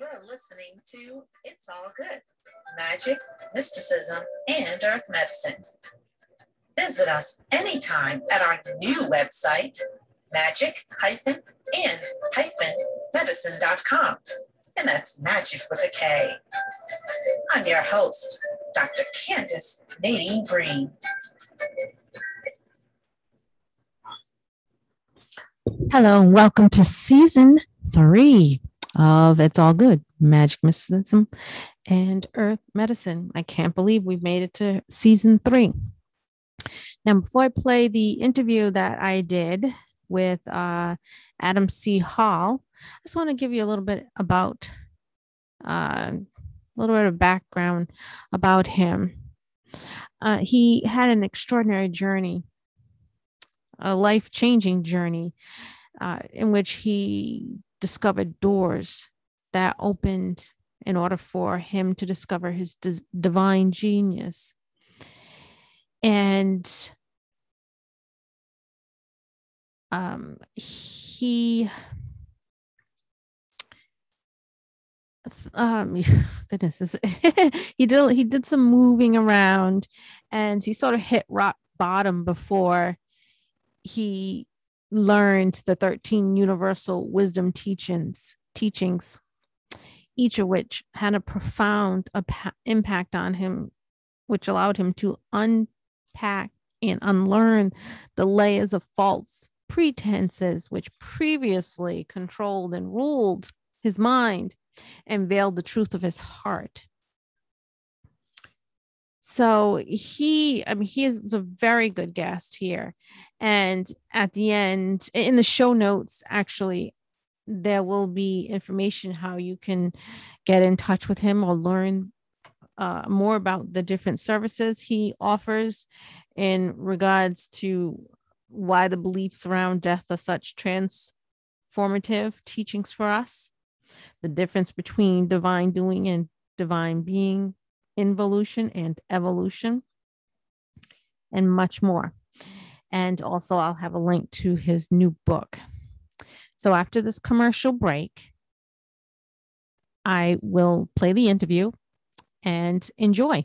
You're listening to It's All Good Magic, Mysticism, and Earth Medicine. Visit us anytime at our new website, magic-and-medicine.com. And that's magic with a K. I'm your host, Dr. Candace Nadine Green. Hello, and welcome to season three of It's All Good Magic Mysticism and Earth Medicine. I can't believe we've made it to season three. Now, before I play the interview that I did with uh, Adam C. Hall, I just want to give you a little bit about uh, a little bit of background about him. Uh, he had an extraordinary journey, a life changing journey, uh, in which he discovered doors that opened in order for him to discover his divine genius. And um, he um goodness he did he did some moving around and he sort of hit rock bottom before he learned the 13 universal wisdom teachings teachings each of which had a profound impact on him which allowed him to unpack and unlearn the layers of false pretenses which previously controlled and ruled his mind and veiled the truth of his heart so he, I mean, he is a very good guest here. And at the end, in the show notes, actually, there will be information how you can get in touch with him or learn uh, more about the different services he offers in regards to why the beliefs around death are such transformative teachings for us, the difference between divine doing and divine being, involution and evolution, and much more. And also, I'll have a link to his new book. So, after this commercial break, I will play the interview and enjoy.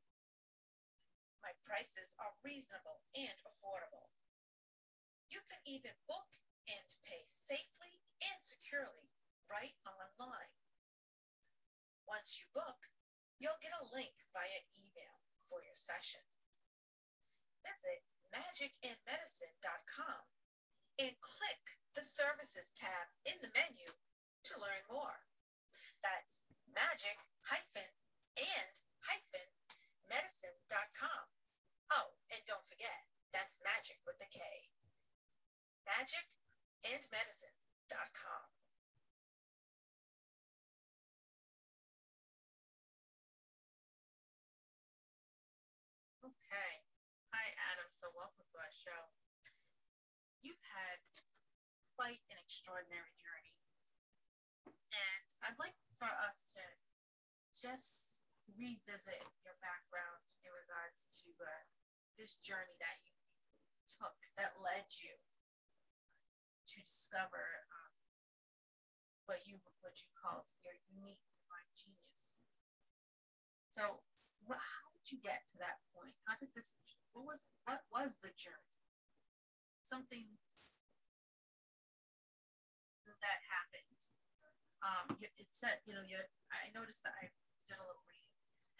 My prices are reasonable and affordable. You can even book and pay safely and securely right online. Once you book, you'll get a link via email for your session. Visit magicandmedicine.com and click the services tab in the menu to learn more. That's magic hyphen and hyphen medicine.com. Oh, and don't forget, that's magic with a K. Magicandmedicine.com. Okay. Hi, Adam. So, welcome to our show. You've had quite an extraordinary journey. And I'd like for us to just revisit your background in regards to uh, this journey that you took that led you to discover um, what you what you called your unique divine genius. So, what, how did you get to that point? How did this? What was what was the journey? Something that happened. Um, it said, you know, you. I noticed that I did a little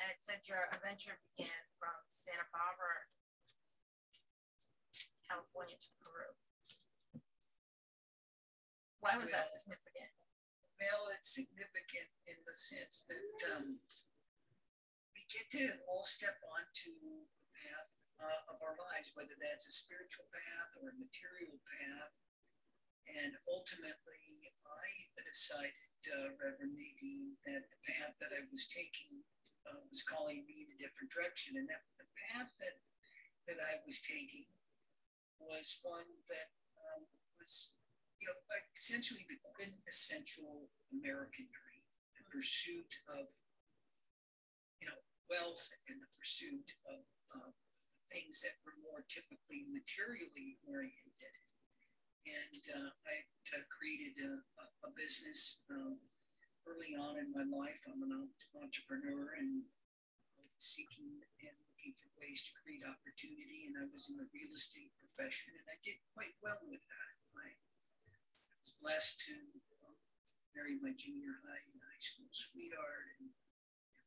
and it said your adventure began from Santa Barbara, California to Peru. Why was that significant? Well, it's significant in the sense that um, we get to all step onto the path uh, of our lives, whether that's a spiritual path or a material path. And ultimately, I decided, uh, Reverend Nadine, that the path that I was taking uh, was calling me in a different direction. And that the path that, that I was taking was one that um, was, you know, essentially the quintessential American dream, the pursuit of, you know, wealth and the pursuit of things that were more typically materially oriented. And uh, I uh, created a, a business um, early on in my life. I'm an entrepreneur and seeking and looking for ways to create opportunity. And I was in the real estate profession, and I did quite well with that. I was blessed to um, marry my junior high and high school sweetheart and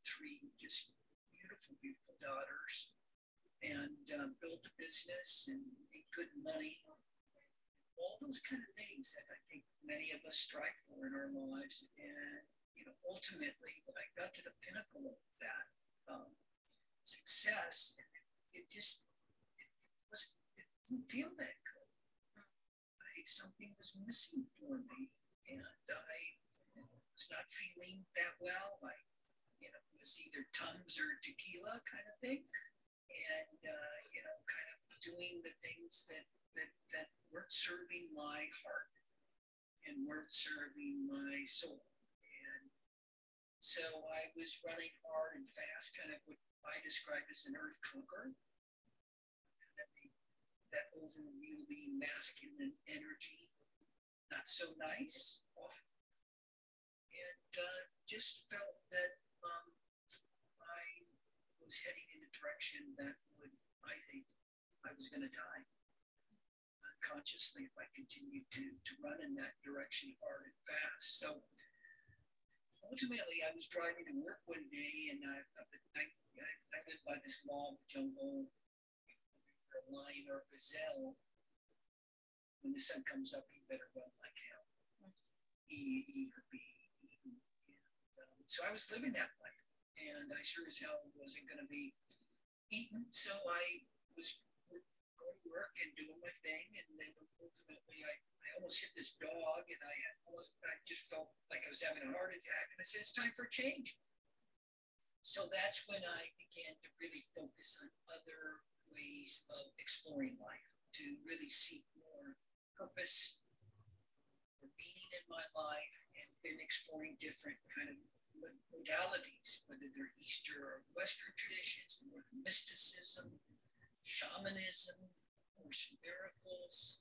three just beautiful, beautiful daughters, and uh, built a business and made good money. All those kind of things that I think many of us strive for in our lives. And, you know, ultimately, when I got to the pinnacle of that, um, success, it, it just it, it, was it didn't feel that good. I, something was missing for me, and I was not feeling that well. I, you know, it was either tums or tequila kind of thing, and uh, you know, kind of doing the things that that that weren't serving my heart and weren't serving my soul. And so I was running hard and fast, kind of what I describe as an earth conqueror. That, the, that masculine energy, not so nice often. And uh, just felt that um, I was heading in a direction that would, I think, I was going to die unconsciously if I continued to, to run in that direction hard and fast. So ultimately, I was driving to work one day and I, I, I, I by this law of the jungle, a lion or a gazelle. When the sun comes up, you better run like hell. E, eat or be um, so I was living that life, and I sure as hell wasn't going to be eaten. So I was going to work and doing my thing, and then ultimately I, I almost hit this dog, and I almost I just felt like I was having a heart attack, and I said it's time for change. So that's when I began to really focus on other ways of exploring life, to really seek more purpose or meaning in my life, and been exploring different kind of modalities, whether they're Eastern or Western traditions, more mysticism, shamanism, miracles,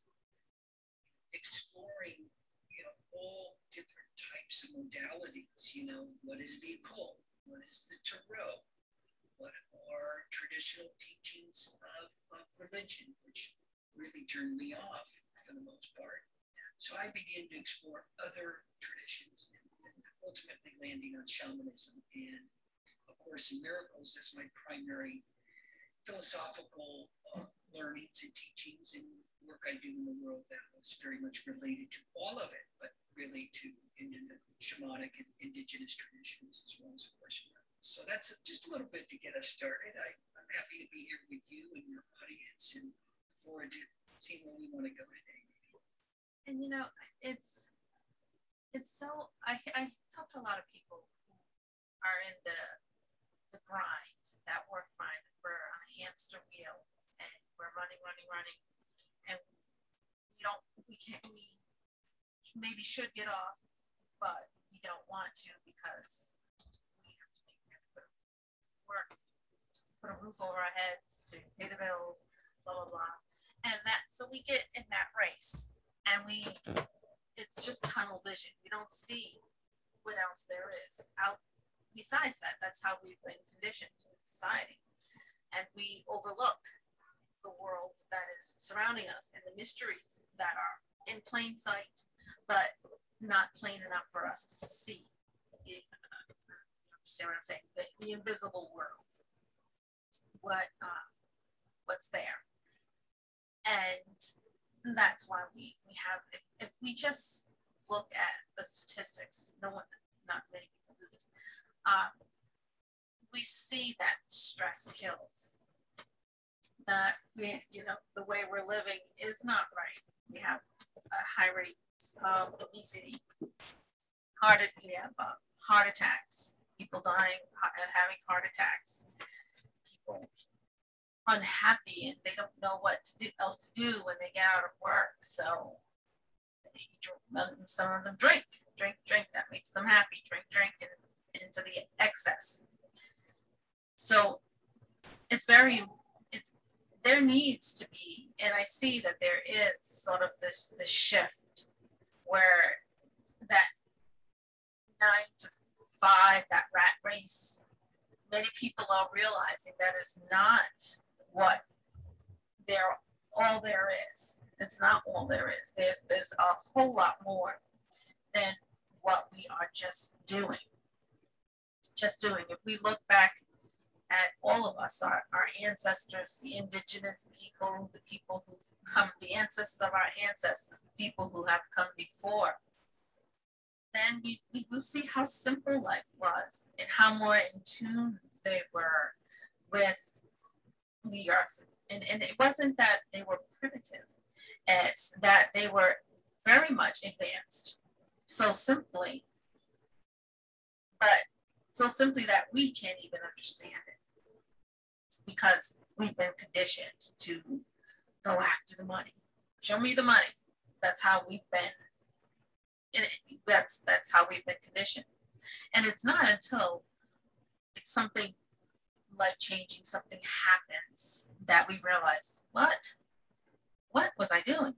exploring, you know, all different types of modalities. You know, what is the occult? What is the tarot? What are traditional teachings of, of religion, which really turned me off for the most part. So I began to explore other traditions and ultimately landing on shamanism and, of course, in miracles as my primary philosophical uh, learnings and teachings and work I do in the world that was very much related to all of it, but really to Indian shamanic and indigenous traditions as well as course so that's just a little bit to get us started. I, am happy to be here with you and your audience and forward to seeing where we want to go today. And you know, it's it's so I I talk to a lot of people who are in the the grind, that work grind. We're on a hamster wheel we're running, running, running, and we don't we can't we maybe should get off, but we don't want to because we have to make have to work, put a roof over our heads, to pay the bills, blah blah blah, and that so we get in that race, and we it's just tunnel vision. We don't see what else there is out besides that. That's how we've been conditioned in society, and we overlook the world that is surrounding us and the mysteries that are in plain sight, but not plain enough for us to see You understand what I'm saying? The, the invisible world, what uh, what's there, and that's why we we have if, if we just look at the statistics, no one, not many people do this. Um, we see that stress kills. That we, you know, the way we're living is not right. We have a high rate of obesity, heart, we have uh, heart attacks, people dying, having heart attacks, people unhappy and they don't know what to do, else to do when they get out of work. So some of them drink, drink, drink. That makes them happy. Drink, drink, and into the excess. So it's very, it's there needs to be, and I see that there is sort of this this shift where that nine to five, that rat race, many people are realizing that is not what there all there is. It's not all there is. There's there's a whole lot more than what we are just doing. Just doing. If we look back at all of us, our, our ancestors, the indigenous people, the people who've come, the ancestors of our ancestors, the people who have come before, then we, we will see how simple life was and how more in tune they were with the earth. And, and it wasn't that they were primitive, it's that they were very much advanced. So simply, but so simply that we can't even understand it because we've been conditioned to go after the money. Show me the money. That's how we've been. And that's that's how we've been conditioned. And it's not until it's something life changing, something happens that we realize, what? What was I doing?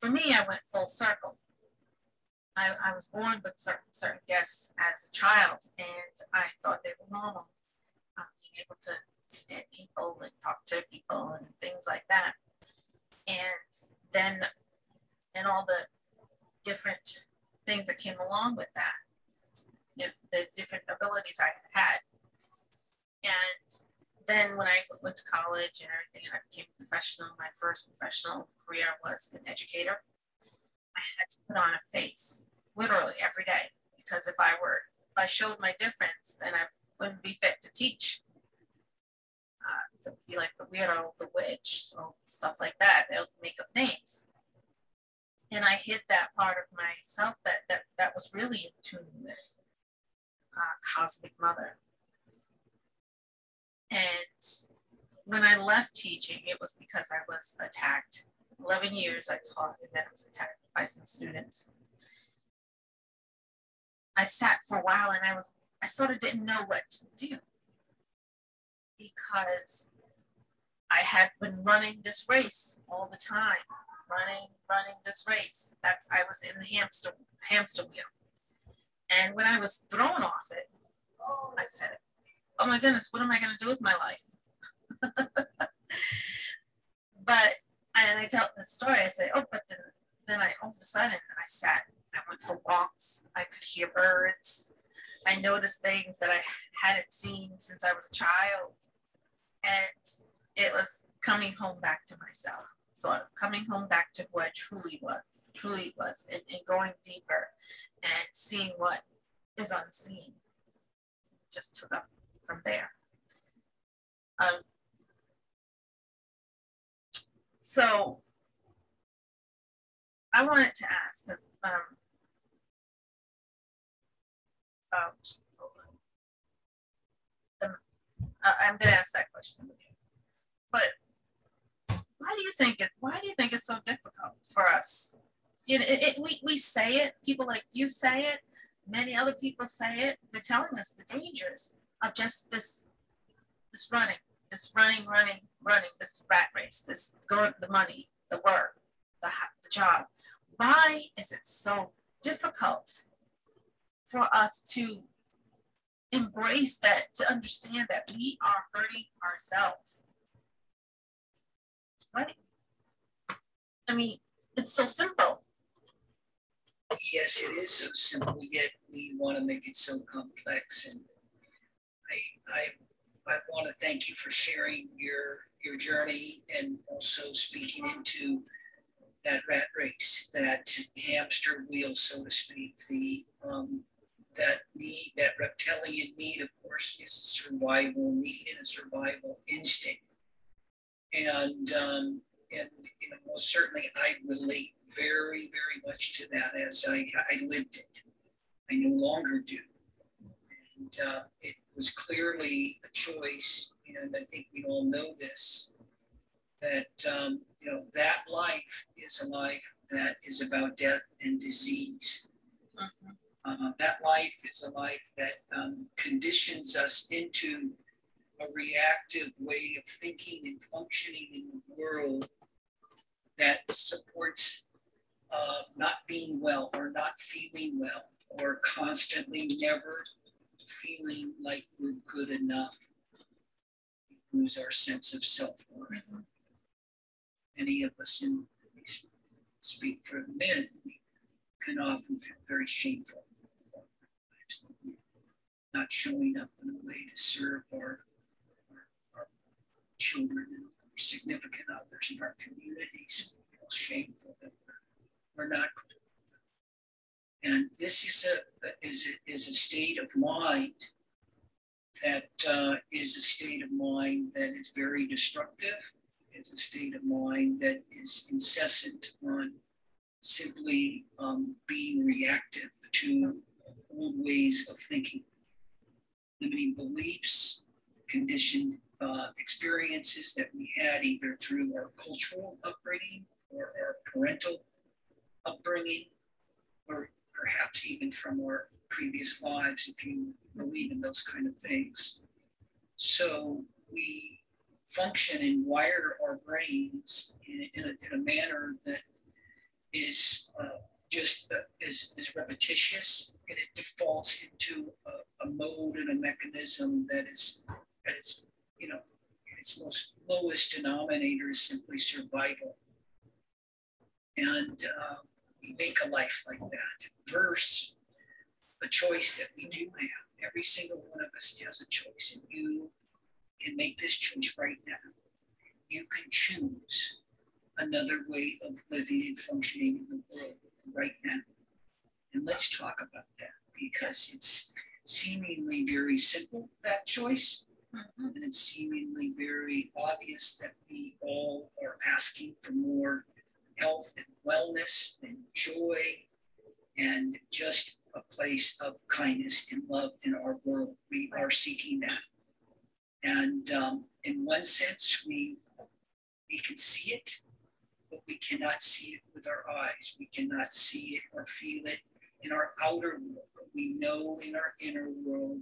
For me, I went full circle. I, I was born with certain, certain gifts as a child, and I thought they were normal. Able to, to dead people and talk to people and things like that. And then, and all the different things that came along with that, you know, the different abilities I had and then when I went to college and everything, and I became a professional, my first professional career was an educator. I had to put on a face literally every day because if I were, if I showed my difference, then I wouldn't be fit to teach. To be like the weirdo, the witch, so stuff like that. They'll make up names. And I hid that part of myself that that, that was really in tune with uh, Cosmic Mother and when I left teaching, it was because I was attacked. 11 years I taught, and then I was attacked by some students. I sat for a while and I was I sort of didn't know what to do because I had been running this race all the time, running, running this race. That's I was in the hamster hamster wheel. And when I was thrown off it, I said, oh my goodness, what am I to do with my life? but, and I tell the story, I say, oh, but then, then I, all of a sudden, I sat, I went for walks, I could hear birds. I noticed things that I hadn't seen since I was a child. And it was coming home back to myself. So I'm coming home back to who I truly was, truly was, and, and going deeper and seeing what is unseen. Just took up from there. Um, so I wanted to ask, because um, about, uh, I'm going to ask that question again. but why do you think it? Why do you think it's so difficult for us? You know, it, it, we we say it. People like you say it. Many other people say it. They're telling us the dangers of just this this running, this running, running, running, this rat race, this going the money, the work, the, the job. Why is it so difficult for us to embrace that, to understand that we are hurting ourselves? Right? I mean, it's so simple. Yes, it is so simple, yet we want to make it so complex and I, I, I want to thank you for sharing your your journey and also speaking into that rat race, that hamster wheel, so to speak, the um, that need, that reptilian need, of course, is a survival need and a survival instinct. And um, and you know, most certainly I relate very, very much to that as I, I lived it. I no longer do. And uh, it was clearly a choice, and I think we all know this, that um, you know that life is a life that is about death and disease. Mm-hmm. Uh, that life is a life that um, conditions us into a reactive way of thinking and functioning in the world that supports uh, not being well or not feeling well or constantly never feeling like we're good enough. We lose our sense of self worth. Many of us, in speak for men, can often feel very shameful not showing up in a way to serve our, our, our children and significant others in our communities. We feel shameful that we're, we're not. And this is a is a, is a state of mind that uh, is a state of mind that is very destructive. It's a state of mind that is incessant on simply um, being reactive to old ways of thinking, limiting beliefs, conditioned uh, experiences that we had either through our cultural upbringing or our parental upbringing, or perhaps even from our previous lives, if you believe in those kind of things. So we function and wire our brains in, in, a, in a manner that is uh, just uh, is, is repetitious and it defaults into a, mode and a mechanism that is that is you know, its most lowest denominator is simply survival. And uh, we make a life like that. Verse a choice that we do have. Every single one of us has a choice, and you can make this choice right now. You can choose another way of living and functioning in the world right now. And let's talk about that because it's seemingly very simple, that choice, Mm-hmm. And it's seemingly very obvious that we all are asking for more health and wellness and joy and just a place of kindness and love in our world. We are seeking that. And um, in one sense, we, we can see it, but we cannot see it with our eyes. We cannot see it or feel it in our outer world. But we know in our inner world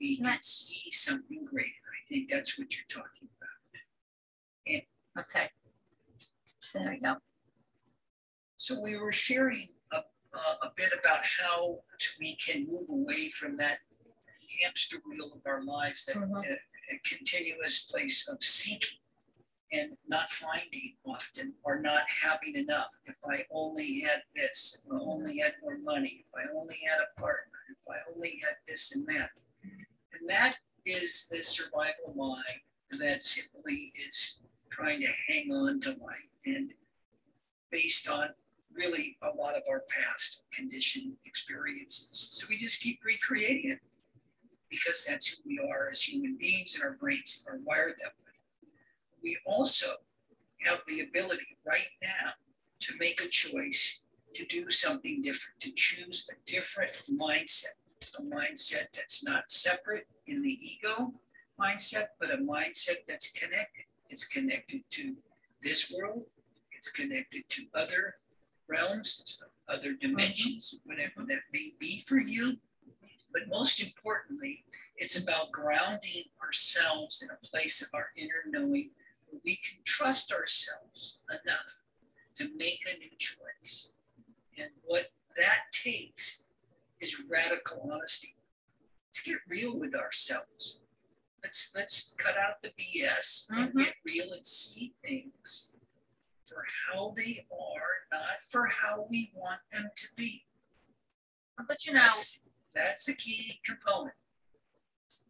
we can see something greater. I think that's what you're talking about. And, okay. There we go. So we were sharing a, a bit about how we can move away from that hamster wheel of our lives, that mm-hmm. a, a continuous place of seeking and not finding often or not having enough. If I only had this, if I only had more money, if I only had a partner, if I only had this and that. And that is the survival mind that simply is trying to hang on to life and based on really a lot of our past conditioned experiences. So we just keep recreating it because that's who we are as human beings and our brains are wired that way. We also have the ability right now to make a choice to do something different, to choose a different mindset a mindset that's not separate in the ego mindset, but a mindset that's connected. It's connected to this world, it's connected to other realms, other dimensions, whatever that may be for you. But most importantly, it's about grounding ourselves in a place of our inner knowing we can trust ourselves enough to make a new choice. And what that takes is radical honesty. Let's get real with ourselves. Let's let's cut out the BS mm-hmm. and get real and see things for how they are, not for how we want them to be. But you know, that's, that's a key component.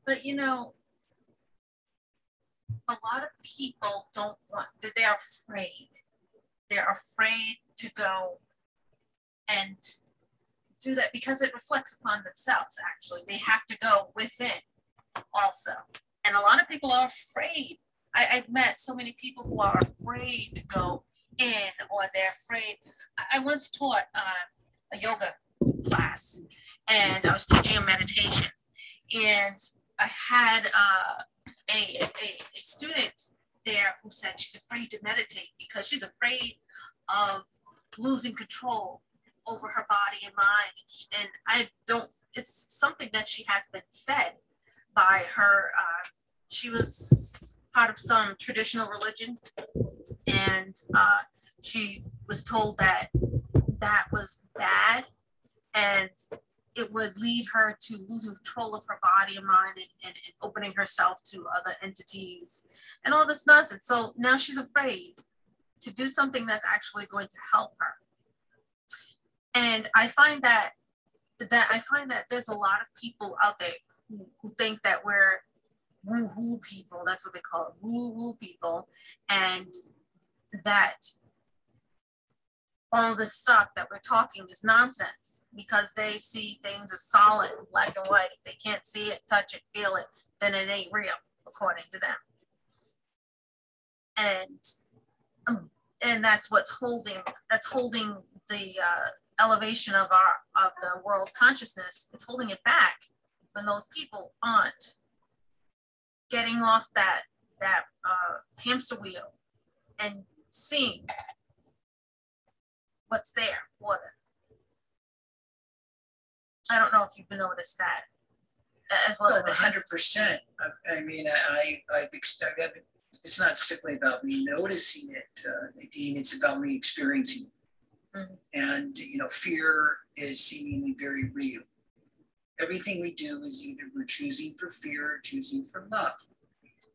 But you know, a lot of people don't want they're afraid. They're afraid to go and do that because it reflects upon themselves actually. They have to go within also. And a lot of people are afraid. I, have met so many people who are afraid to go in or they're afraid. I, I once taught uh, a yoga class and i was teaching a meditation and i had uh, a, a, a student there who said she's afraid to meditate because she's afraid of losing control over her body and mind. And I don't, it's something that she has been fed by her. Uh, she was part of some traditional religion, and uh, she was told that that was bad and it would lead her to losing control of her body and mind and, and, and, opening herself to other entities and all this nonsense. So now she's afraid to do something that's actually going to help her and I find that that I find that there's a lot of people out there who, who think that we're woo woo people. That's what they call it, woo woo people, and that all this stuff that we're talking is nonsense because they see things as solid, black and white. If they can't see it, touch it, feel it, then it ain't real, according to them. And um, and that's what's holding that's holding the uh, elevation of our of the world consciousness it's holding it back when those people aren't getting off that that uh, hamster wheel and seeing what's there for them i don't know if you've noticed that as well as 100% i, I mean i i've, I've it's not simply about me noticing it uh, nadine it's about me experiencing it Mm-hmm. And, you know, fear is seemingly very real. Everything we do is either we're choosing for fear or choosing for love.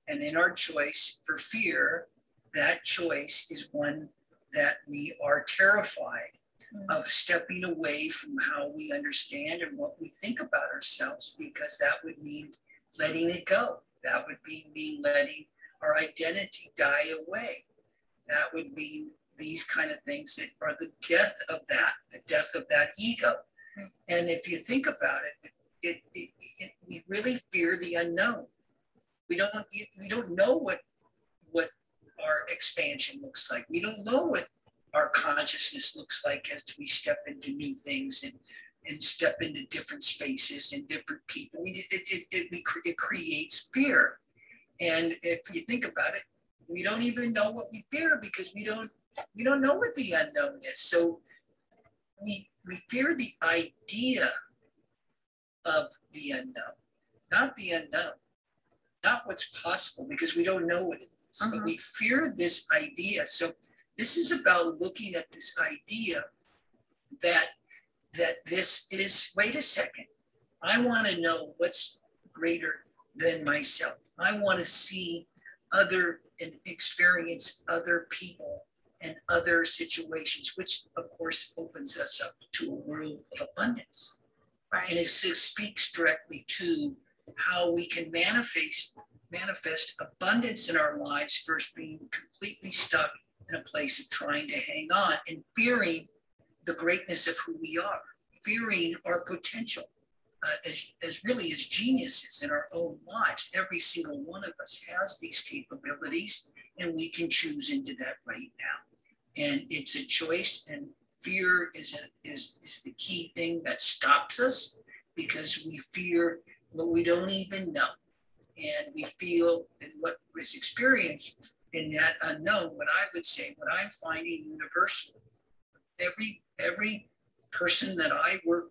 And in our choice for fear, that choice is one that we are terrified mm-hmm. of stepping away from how we understand and what we think about ourselves, because that would mean letting it go. That would be mean letting our identity die away. That would mean these kind of things that are the death of that, the death of that ego. And if you think about it, it, it, it, we really fear the unknown. We don't we don't know what our expansion looks like. We don't know what our consciousness looks like as we step into new things and and step into different spaces and different people. It, it, it, it, it creates fear. And if you think about it, we don't even know what we fear because we don't we don't know what the unknown is. So we, we fear the idea of the unknown, not the unknown, not what's possible because we don't know what it is, uh-huh. but we fear this idea. So this is about looking at this idea that that this is wait a second i want to know what's greater than myself i want to see other and experience other people and other situations, which of course opens us up to a world of abundance. Right. And it speaks directly to how we can manifest manifest abundance in our lives versus being completely stuck in a place of trying to hang on and fearing the greatness of who we are, fearing our potential. Uh, as, as really as geniuses in our own lives. Every single one of us has these capabilities, and we can choose into that right now and it's a choice and fear is, a, is, is the key thing that stops us because we fear what we don't even know and we feel and what was experienced in that unknown what i would say what i'm finding universal every every person that i work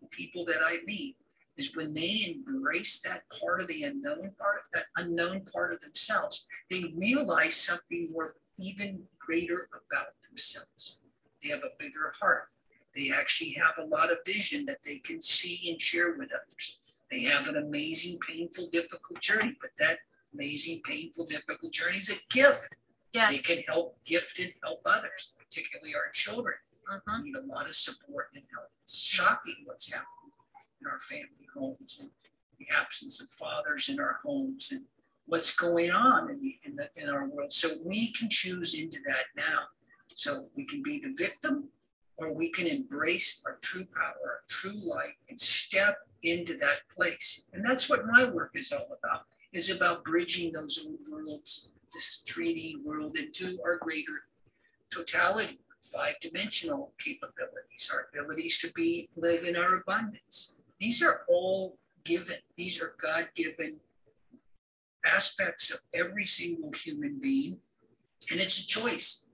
with people that i meet is when they embrace that part of the unknown part that unknown part of themselves they realize something more even greater about themselves. They have a bigger heart. They actually have a lot of vision that they can see and share with others. They have an amazing, painful, difficult journey, but that amazing, painful, difficult journey is a gift. Yes. They can help gift and help others, particularly our children. Uh-huh. Need a lot of support and help. It's shocking what's happening in our family homes and the absence of fathers in our homes and what's going on in, the, in, the, in our world. So we can choose into that now. So we can be the victim or we can embrace our true power, our true light, and step into that place. And that's what my work is all about, is about bridging those old worlds, this 3D world into our greater totality, five dimensional capabilities, our abilities to be live in our abundance. These are all given, these are God given aspects of every single human being, and it's a choice.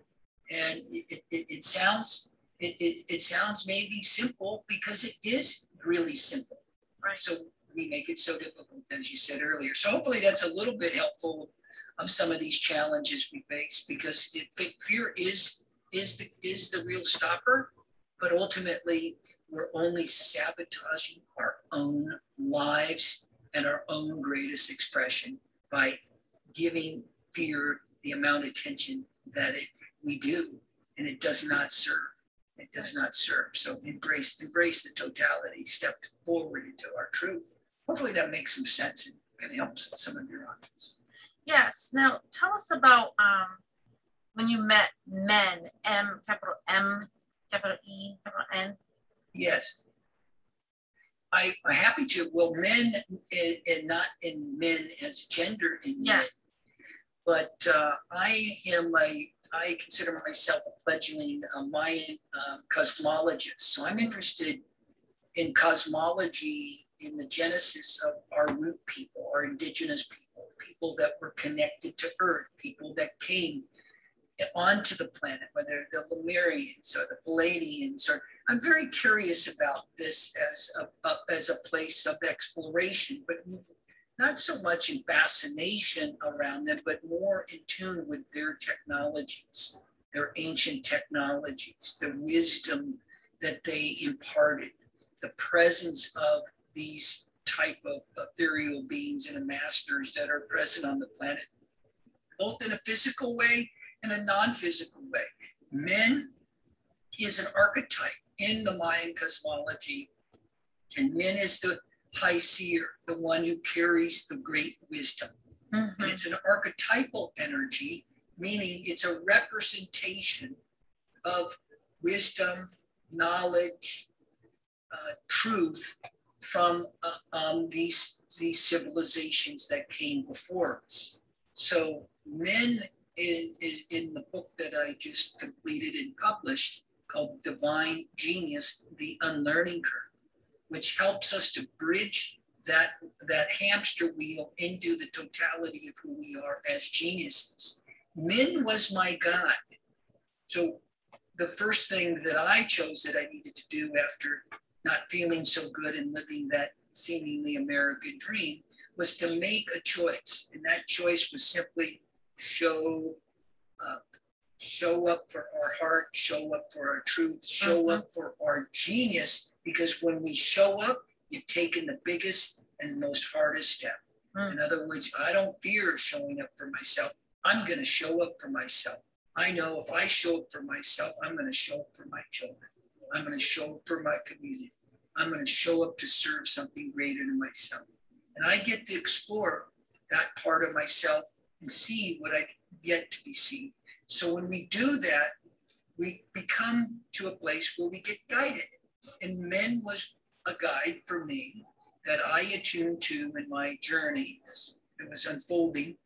And it, it, it sounds it, it, it sounds maybe simple because it is really simple, right? So we make it so difficult, as you said earlier. So hopefully that's a little bit helpful of some of these challenges we face because it, fear is is the is the real stopper, but ultimately we're only sabotaging our own lives and our own greatest expression by giving fear the amount of attention that it we do, and it does not serve. It does not serve. So embrace embrace the totality. Step forward into our truth. Hopefully that makes some sense and can help some of your audience. Yes. Now tell us about um, when you met men, M capital M capital E capital N. Yes. I, am happy to. Well, men and not in men as gender in yeah. men, but uh, I am a I consider myself a fledgling uh, Mayan uh, cosmologist. So I'm interested in cosmology in the genesis of our root people, our indigenous people, people that were connected to Earth, people that came onto the planet, whether the Lemurians or the Pleiadians. Or I'm very curious about this as a, a as a place of exploration, but not so much in fascination around them, but more in tune with their technologies, their ancient technologies, the wisdom that they imparted, the presence of these type of ethereal beings and masters that are present on the planet, both in a physical way and a non-physical way. Men is an archetype in the Mayan cosmology, and men is the high seer, the one who carries the great wisdom. Mm-hmm. And it's an archetypal energy, meaning it's a representation of wisdom, knowledge, uh, truth from uh, um, these, these civilizations that came before us. So, men in, is in the book that I just completed and published called Divine Genius The Unlearning Curve which helps us to bridge that, that hamster wheel into the totality of who we are as geniuses. Men was my God. So the first thing that I chose that I needed to do after not feeling so good and living that seemingly American dream was to make a choice. And that choice was simply show up. Show up for our heart, show up for our truth, show mm-hmm. up for our genius, because when we show up, you've taken the biggest and most hardest step. Mm. In other words, I don't fear showing up for myself. I'm going to show up for myself. I know if I show up for myself, I'm going to show up for my children. I'm going to show up for my community. I'm going to show up to serve something greater than myself. And I get to explore that part of myself and see what I yet to be seen. So when we do that, we become to a place where we get guided and men was a guide for me that I attuned to in my journey as it was unfolding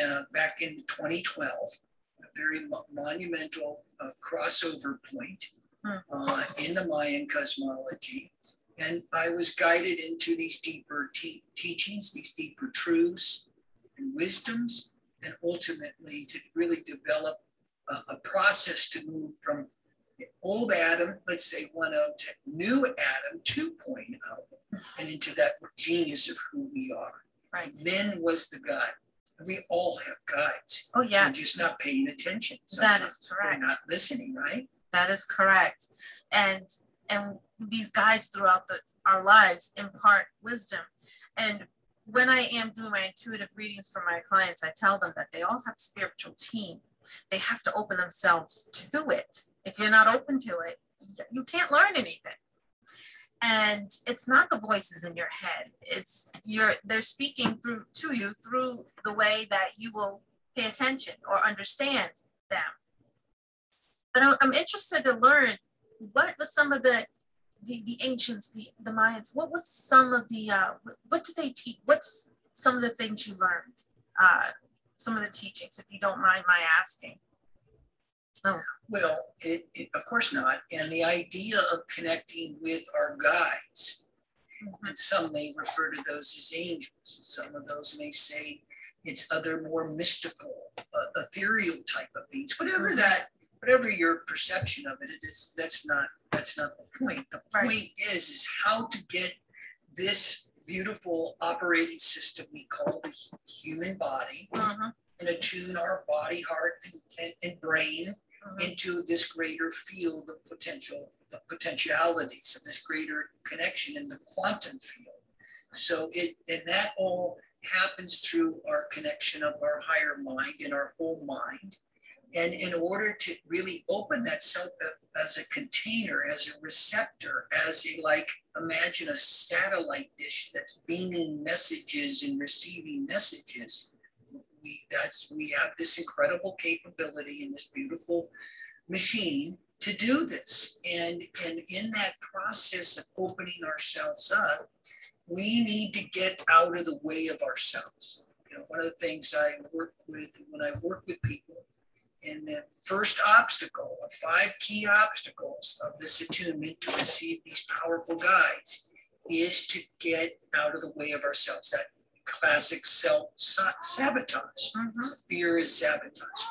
uh, back in 2012, a very mo- monumental uh, crossover point hmm. uh, in the Mayan cosmology. And I was guided into these deeper te- teachings, these deeper truths and wisdoms, and ultimately to really develop a, a process to move from old Adam, let's say 1.0 to new Adam 2.0, and into that genius of who we are. Right. Men was the guide. We all have guides. Oh, yes. We're just not paying attention. Sometimes. That is correct. We're not listening, right? That is correct. And and these guides throughout the, our lives impart wisdom. And when I am doing my intuitive readings for my clients, I tell them that they all have a spiritual team they have to open themselves to it. If you're not open to it, you can't learn anything. And it's not the voices in your head. It's you're they're speaking through to you through the way that you will pay attention or understand them. But I'm interested to learn what was some of the the, the ancients, the, the Mayans, what was some of the uh, what did they teach? What's some of the things you learned? Uh, some of the teachings, if you don't mind my asking. Oh. Well, it, it, of course not. And the idea of connecting with our guides, mm-hmm. and some may refer to those as angels. Some of those may say it's other more mystical, uh, ethereal type of beings. Whatever mm-hmm. that, whatever your perception of it, it is, that's not that's not the point. The point right. is is how to get this beautiful operating system we call the human body uh-huh. and attune our body, heart, and, and, and brain uh-huh. into this greater field of potential, the potentialities of this greater connection in the quantum field. So it and that all happens through our connection of our higher mind and our whole mind. And in order to really open that self uh, as a container, as a receptor, as a like, imagine a satellite dish that's beaming messages and receiving messages. We that's we have this incredible capability in this beautiful machine to do this. And, and in that process of opening ourselves up, we need to get out of the way of ourselves. You know, one of the things I work with when I work with people and the first obstacle of five key obstacles of this attunement to receive these powerful guides is to get out of the way of ourselves. That classic self sabotage. Mm-hmm. Fear is sabotage.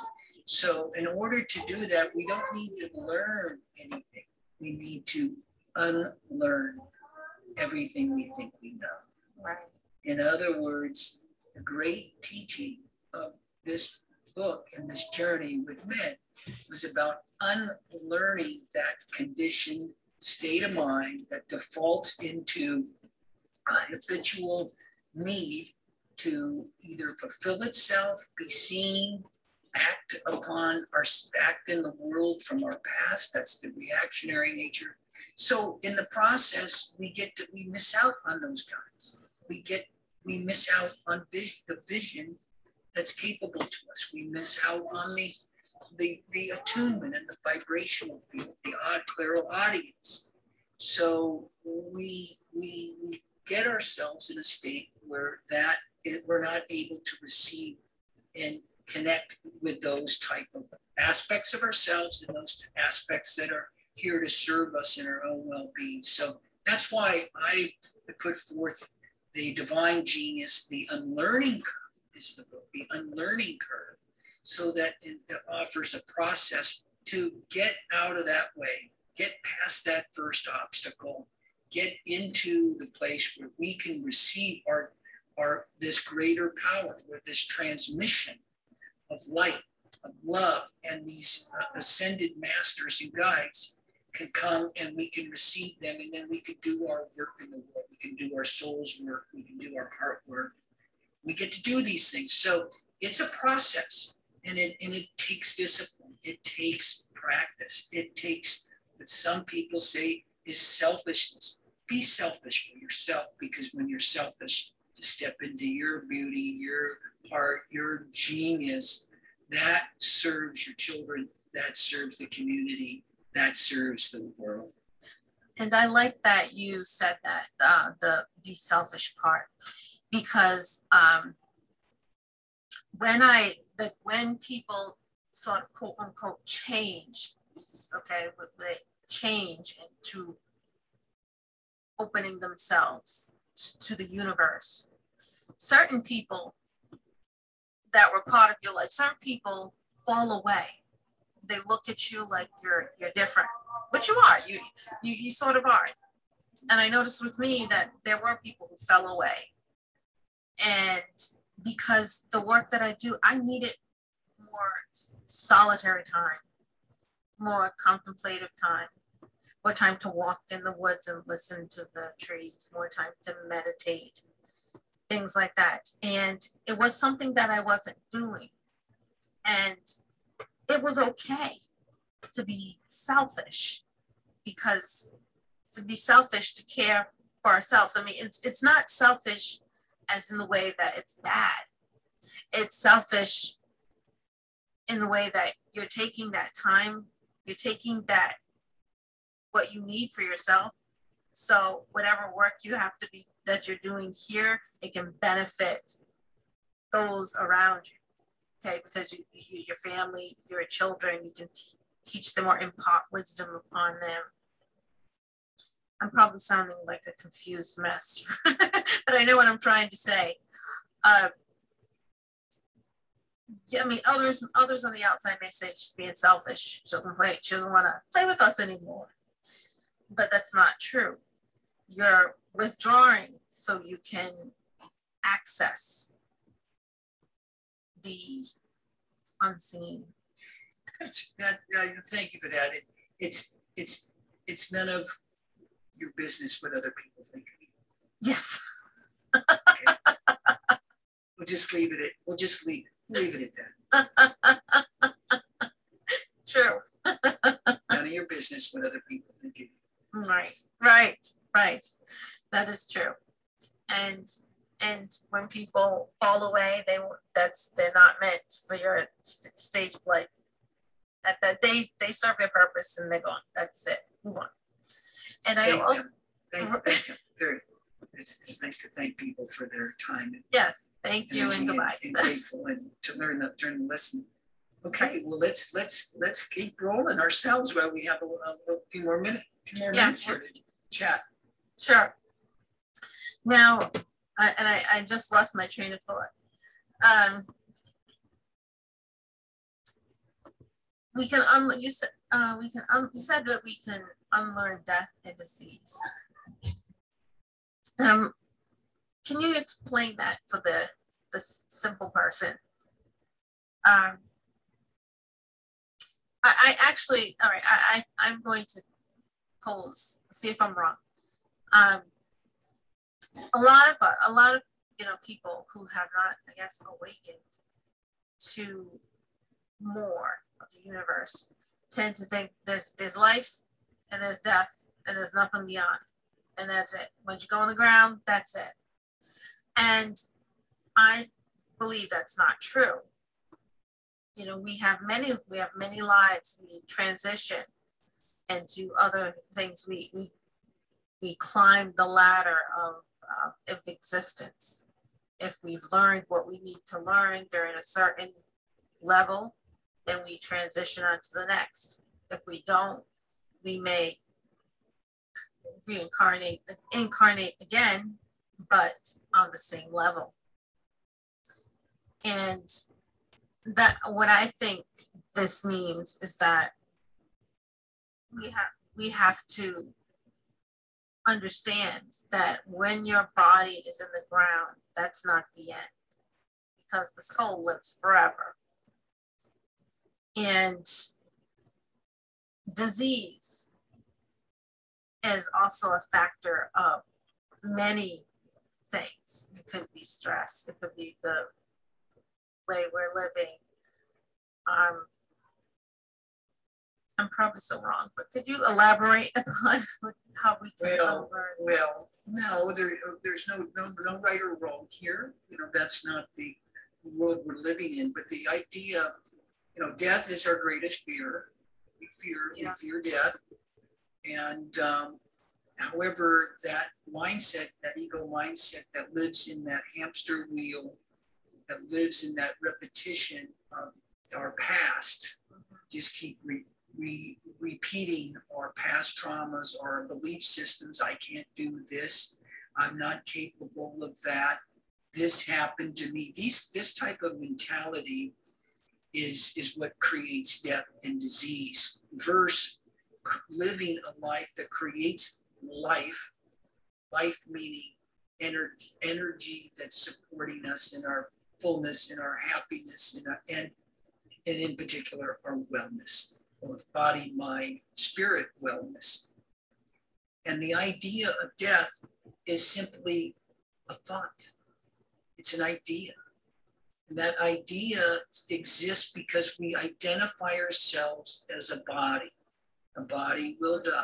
So, in order to do that, we don't need to learn anything. We need to unlearn everything we think we know. Right. In other words, the great teaching of this book and this journey with men was about unlearning that conditioned state of mind that defaults into a habitual need to either fulfill itself, be seen, act upon our act in the world from our past. That's the reactionary nature. So in the process, we get to we miss out on those guys. We get we miss out on vision, the vision that's capable to us. We miss out on the the, the attunement and the vibrational field, the odd clairaudience. So we, we, we get ourselves in a state where that we're not able to receive and connect with those type of aspects of ourselves and those aspects that are here to serve us in our own well-being. So that's why I put forth the divine genius, the unlearning is the The Unlearning Curve, so that it, offers a process to get out of that way, get past that first obstacle, get into the place where we can receive our, our this greater power, with this transmission of light, of love, and these uh, ascended masters and guides can come and we can receive them, and then we can do our work in the world. We can do our soul's work. We can do our heart work we get to do these things. So it's a process and it, and it takes discipline. It takes practice. It takes what some people say is selfishness. Be selfish for yourself because when you're selfish, to step into your beauty, your heart, your genius, that serves your children, that serves the community, that serves the world. And I like that you said that uh, the be selfish part because um, when I that when people sort of quote unquote change, okay, with the change into opening themselves to the universe, certain people that were part of your life, certain people fall away. They look at you like you're you're different, but you are. You you you sort of are. And I noticed with me that there were people who fell away and because the work that I do, I needed more solitary time, more contemplative time, more time to walk in the woods and listen to the trees, more time to meditate, things like that. And it was something that I wasn't doing. And it was okay to be selfish because to be selfish to care for ourselves. I mean, it's it's not selfish as in the way that it's bad. It's selfish in the way that you're taking that time You're taking that what you need for yourself. So whatever work you have to be that you're doing here, it can benefit those around you. Okay, because you, you your family, your children, you can t- teach them or impart wisdom upon them. I'm probably sounding like a confused mess, but I know what I'm trying to say. Uh, yeah, I mean, others others on the outside may say she's being selfish. She doesn't play. She doesn't want to play with us anymore. But that's not true. You're withdrawing so you can access the unseen. That. Uh, thank you for that. It, it's it's it's none of your business what other people think. Yes. We'll just leave it. At, we'll just leave it leave it at that. True. None of your business what other people think. Right. Right. Right. That is true. And and when people fall away, they that's they're not meant for your st- stage play. At that they they serve their purpose and they're gone. That's it. Move on. And I Thank also. Thank, thank them. It's, it's nice to thank people for their time and yes, thank you and and, goodbye. and grateful and to learn the learn the lesson. Okay, well let's let's let's keep rolling ourselves while we have a, a, few more minutes, few more Yeah. minutes here to chat. Sure. Now, I, and I, I just lost my train of thought. Um, we can un, you said uh, we can un, you said that we can unlearn death and disease. Um, can you explain that for the the simple person? Um, I, I actually, all right, I, I I'm going to pose, see if I'm wrong. Um, a lot of a lot of you know people who have not, I guess, awakened to more of the universe tend to think there's there's life and there's death and there's nothing beyond, and that's it. Once you go on the ground, that's it. And I believe that's not true. You know, we have many we have many lives. We transition into other things. We we we climb the ladder of, uh, of existence. If we've learned what we need to learn during a certain level, then we transition on to the next. If we don't, we may reincarnate, incarnate again, but on the same level. And that what I think this means is that we have we have to understand that when your body is in the ground, that's not the end because the soul lives forever. And disease is also a factor of many things. It could be stress, it could be the way we're living. Um, I'm probably so wrong, but could you elaborate upon how we can Well? Well, no, there, there's no, no, no right or wrong here. You know, that's not the world we're living in. But the idea, you know, death is our greatest fear. We fear, Yeah. we fear death. And um, however, that mindset, that ego mindset that lives in that hamster wheel, that lives in that repetition of our past, just keep re, re, repeating our past traumas, our belief systems. I can't do this. I'm not capable of that. This happened to me. These, this type of mentality is, is what creates death and disease. Versus living a life that creates life, life meaning energy, energy that's supporting us in our fullness, in our happiness, in our, and, and in particular our wellness both body, mind, spirit wellness. And the idea of death is simply a thought, it's an idea. And that idea exists because we identify ourselves as a body. A body will die.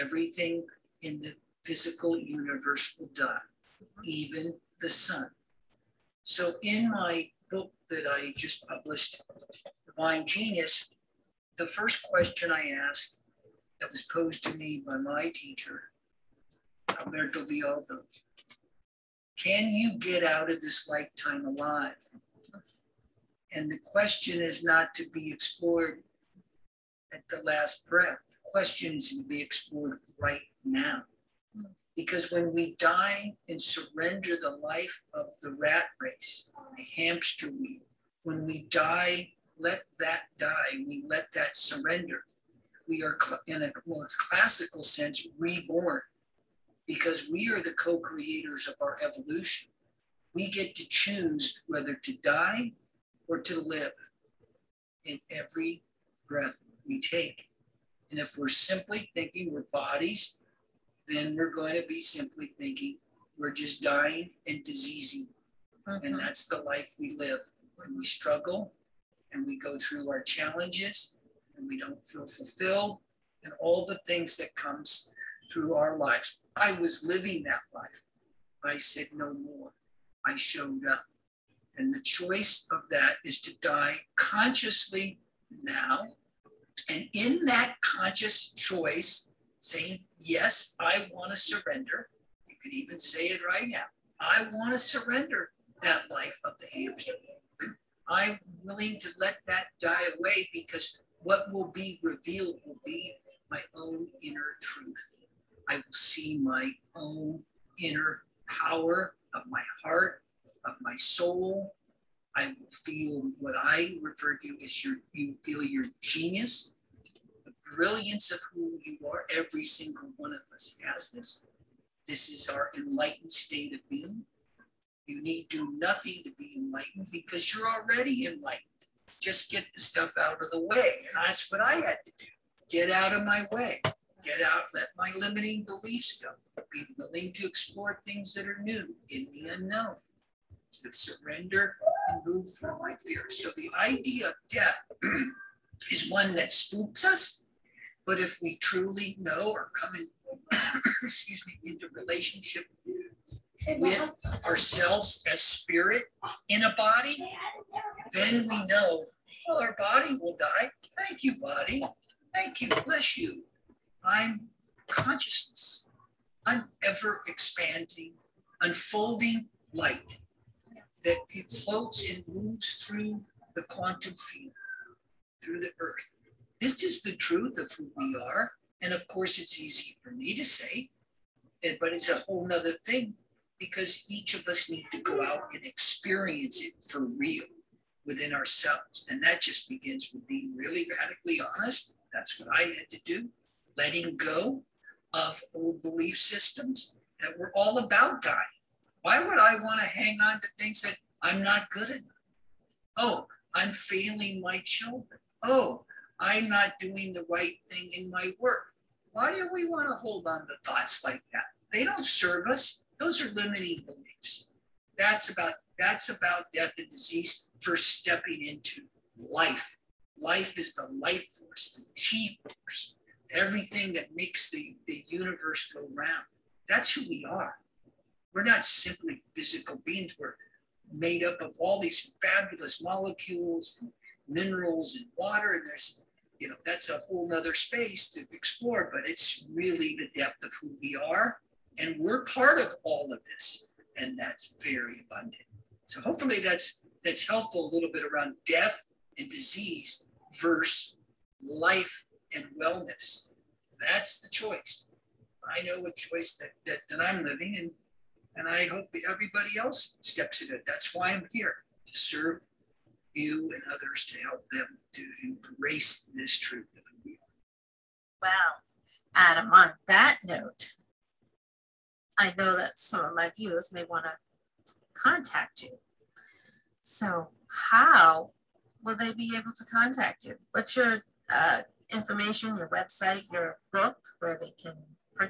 Everything in the physical universe will die, even the sun. So, in my book that I just published, Divine Genius, the first question I asked that was posed to me by my teacher, Alberto Villoldo, can you get out of this lifetime alive? And the question is not to be explored at the last breath. questions question to be explored right now. Because when we die and surrender the life of the rat race, the hamster wheel, when we die, let that die, we let that surrender. We are, in a well, classical sense, reborn because we are the co creators of our evolution. We get to choose whether to die or to live in every breath we take. And if we're simply thinking we're bodies, then we're going to be simply thinking we're just dying and diseasing. Mm-hmm. And that's the life we live when we struggle and we go through our challenges and we don't feel fulfilled and all the things that comes through our lives. I was living that life. I said no more. I showed up. And the choice of that is to die consciously now. And in that conscious choice, saying, Yes, I want to surrender. You could even say it right now. I want to surrender that life of the hamster. I'm willing to let that die away because what will be revealed will be my own inner truth. I will see my own inner power of my heart, of my soul. I will feel what I refer to as your, you feel your genius, the brilliance of who you are. Every single one of us has this. This is our enlightened state of being. You need do nothing to be enlightened because you're already enlightened. Just get the stuff out of the way. And that's what I had to do. Get out of my way. Get out, let my limiting beliefs go. Be willing to explore things that are new in the unknown. To surrender and move through my fears. So the idea of death is one that spooks us. But if we truly know or come in, excuse me, into relationship with ourselves as spirit in a body, then we know, well, our body will die. Thank you, body. Thank you. Bless you. I'm consciousness. I'm ever expanding, unfolding light that it floats and moves through the quantum field, through the earth. This is the truth of who we are. And of course, it's easy for me to say, but it's a whole nother thing because each of us need to go out and experience it for real within ourselves. And that just begins with being really radically honest. That's what I had to do letting go of old belief systems that were all about dying. Why would I want to hang on to things that I'm not good enough? Oh, I'm failing my children. Oh, I'm not doing the right thing in my work. Why do we want to hold on to thoughts like that? They don't serve us. Those are limiting beliefs. That's about that's about death and disease first stepping into life. Life is the life force, the chi force everything that makes the, the universe go round. That's who we are. We're not simply physical beings. We're made up of all these fabulous molecules, and minerals, and water. And there's, you know, that's a whole nother space to explore, but it's really the depth of who we are. And we're part of all of this. And that's very abundant. So hopefully that's that's helpful a little bit around death and disease versus life and wellness. That's the choice. I know what choice that, that, that I'm living, and, and I hope everybody else steps in it. That's why I'm here to serve you and others to help them to embrace this truth of who we are. Wow. Adam, on that note, I know that some of my viewers may want to contact you. So, how will they be able to contact you? What's your uh, information, your website, your book, where they can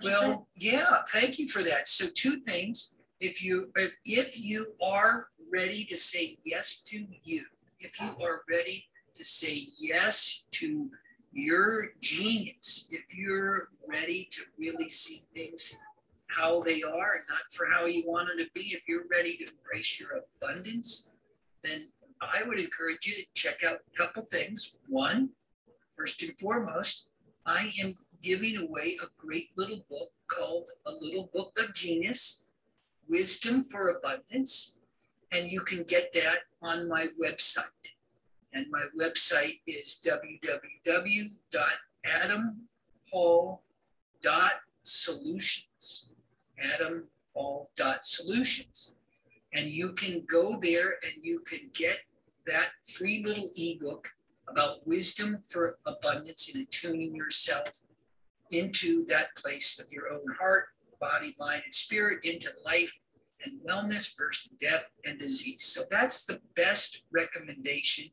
well, yeah, thank you for that. So two things. If you if, if you are ready to say yes to you, if you are ready to say yes to your genius, if you're ready to really see things how they are and not for how you want them to be, if you're ready to embrace your abundance, then I would encourage you to check out a couple things. One, first and foremost, I am giving away a great little book called A Little Book of Genius Wisdom for Abundance. And you can get that on my website. And my website is www.adamhall.solutions. Adamhall.solutions. And you can go there and you can get that free little ebook about wisdom for abundance and attuning yourself into that place of your own heart, body, mind, and spirit, into life and wellness versus death and disease. So that's the best recommendation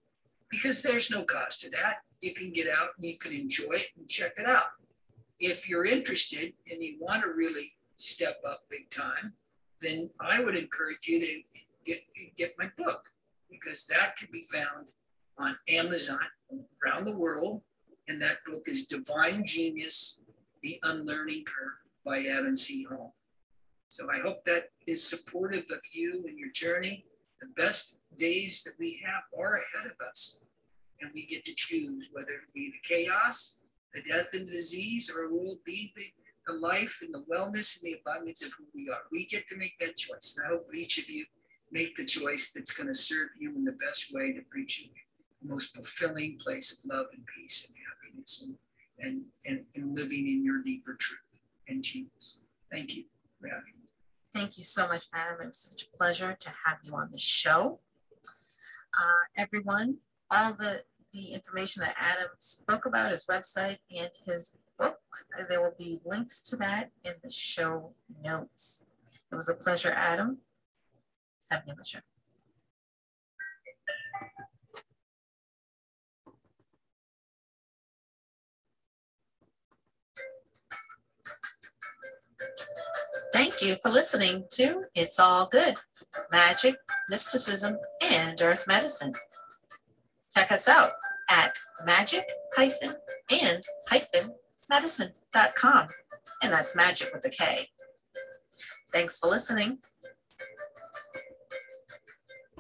because there's no cost to that. You can get out and you can enjoy it and check it out. If you're interested and you want to really step up big time, then I would encourage you to get, get my book because that can be found on Amazon around the world. And that book is Divine Genius The Unlearning Curve by Adam C. Hall. So I hope that is supportive of you and your journey. The best days that we have are ahead of us. And we get to choose whether it be the chaos, the death and disease, or will be the, the life and the wellness and the abundance of who we are. We get to make that choice. And I hope each of you make the choice that's going to serve you in the best way to reach you the most fulfilling place of love and peace and happiness and, and, and, and living in your deeper truth and genius. Thank you for having me. Thank you so much, Adam. It was such a pleasure to have you on the show. Uh, everyone, all the, the information that Adam spoke about, his website and his book, there will be links to that in the show notes. It was a pleasure, Adam. Have you on Thank you for listening to It's All Good Magick, Mysticism, and Earth Medicine. Check us out at magick hyphen and hyphen medicine.com. And that's magic with a K. Thanks for listening.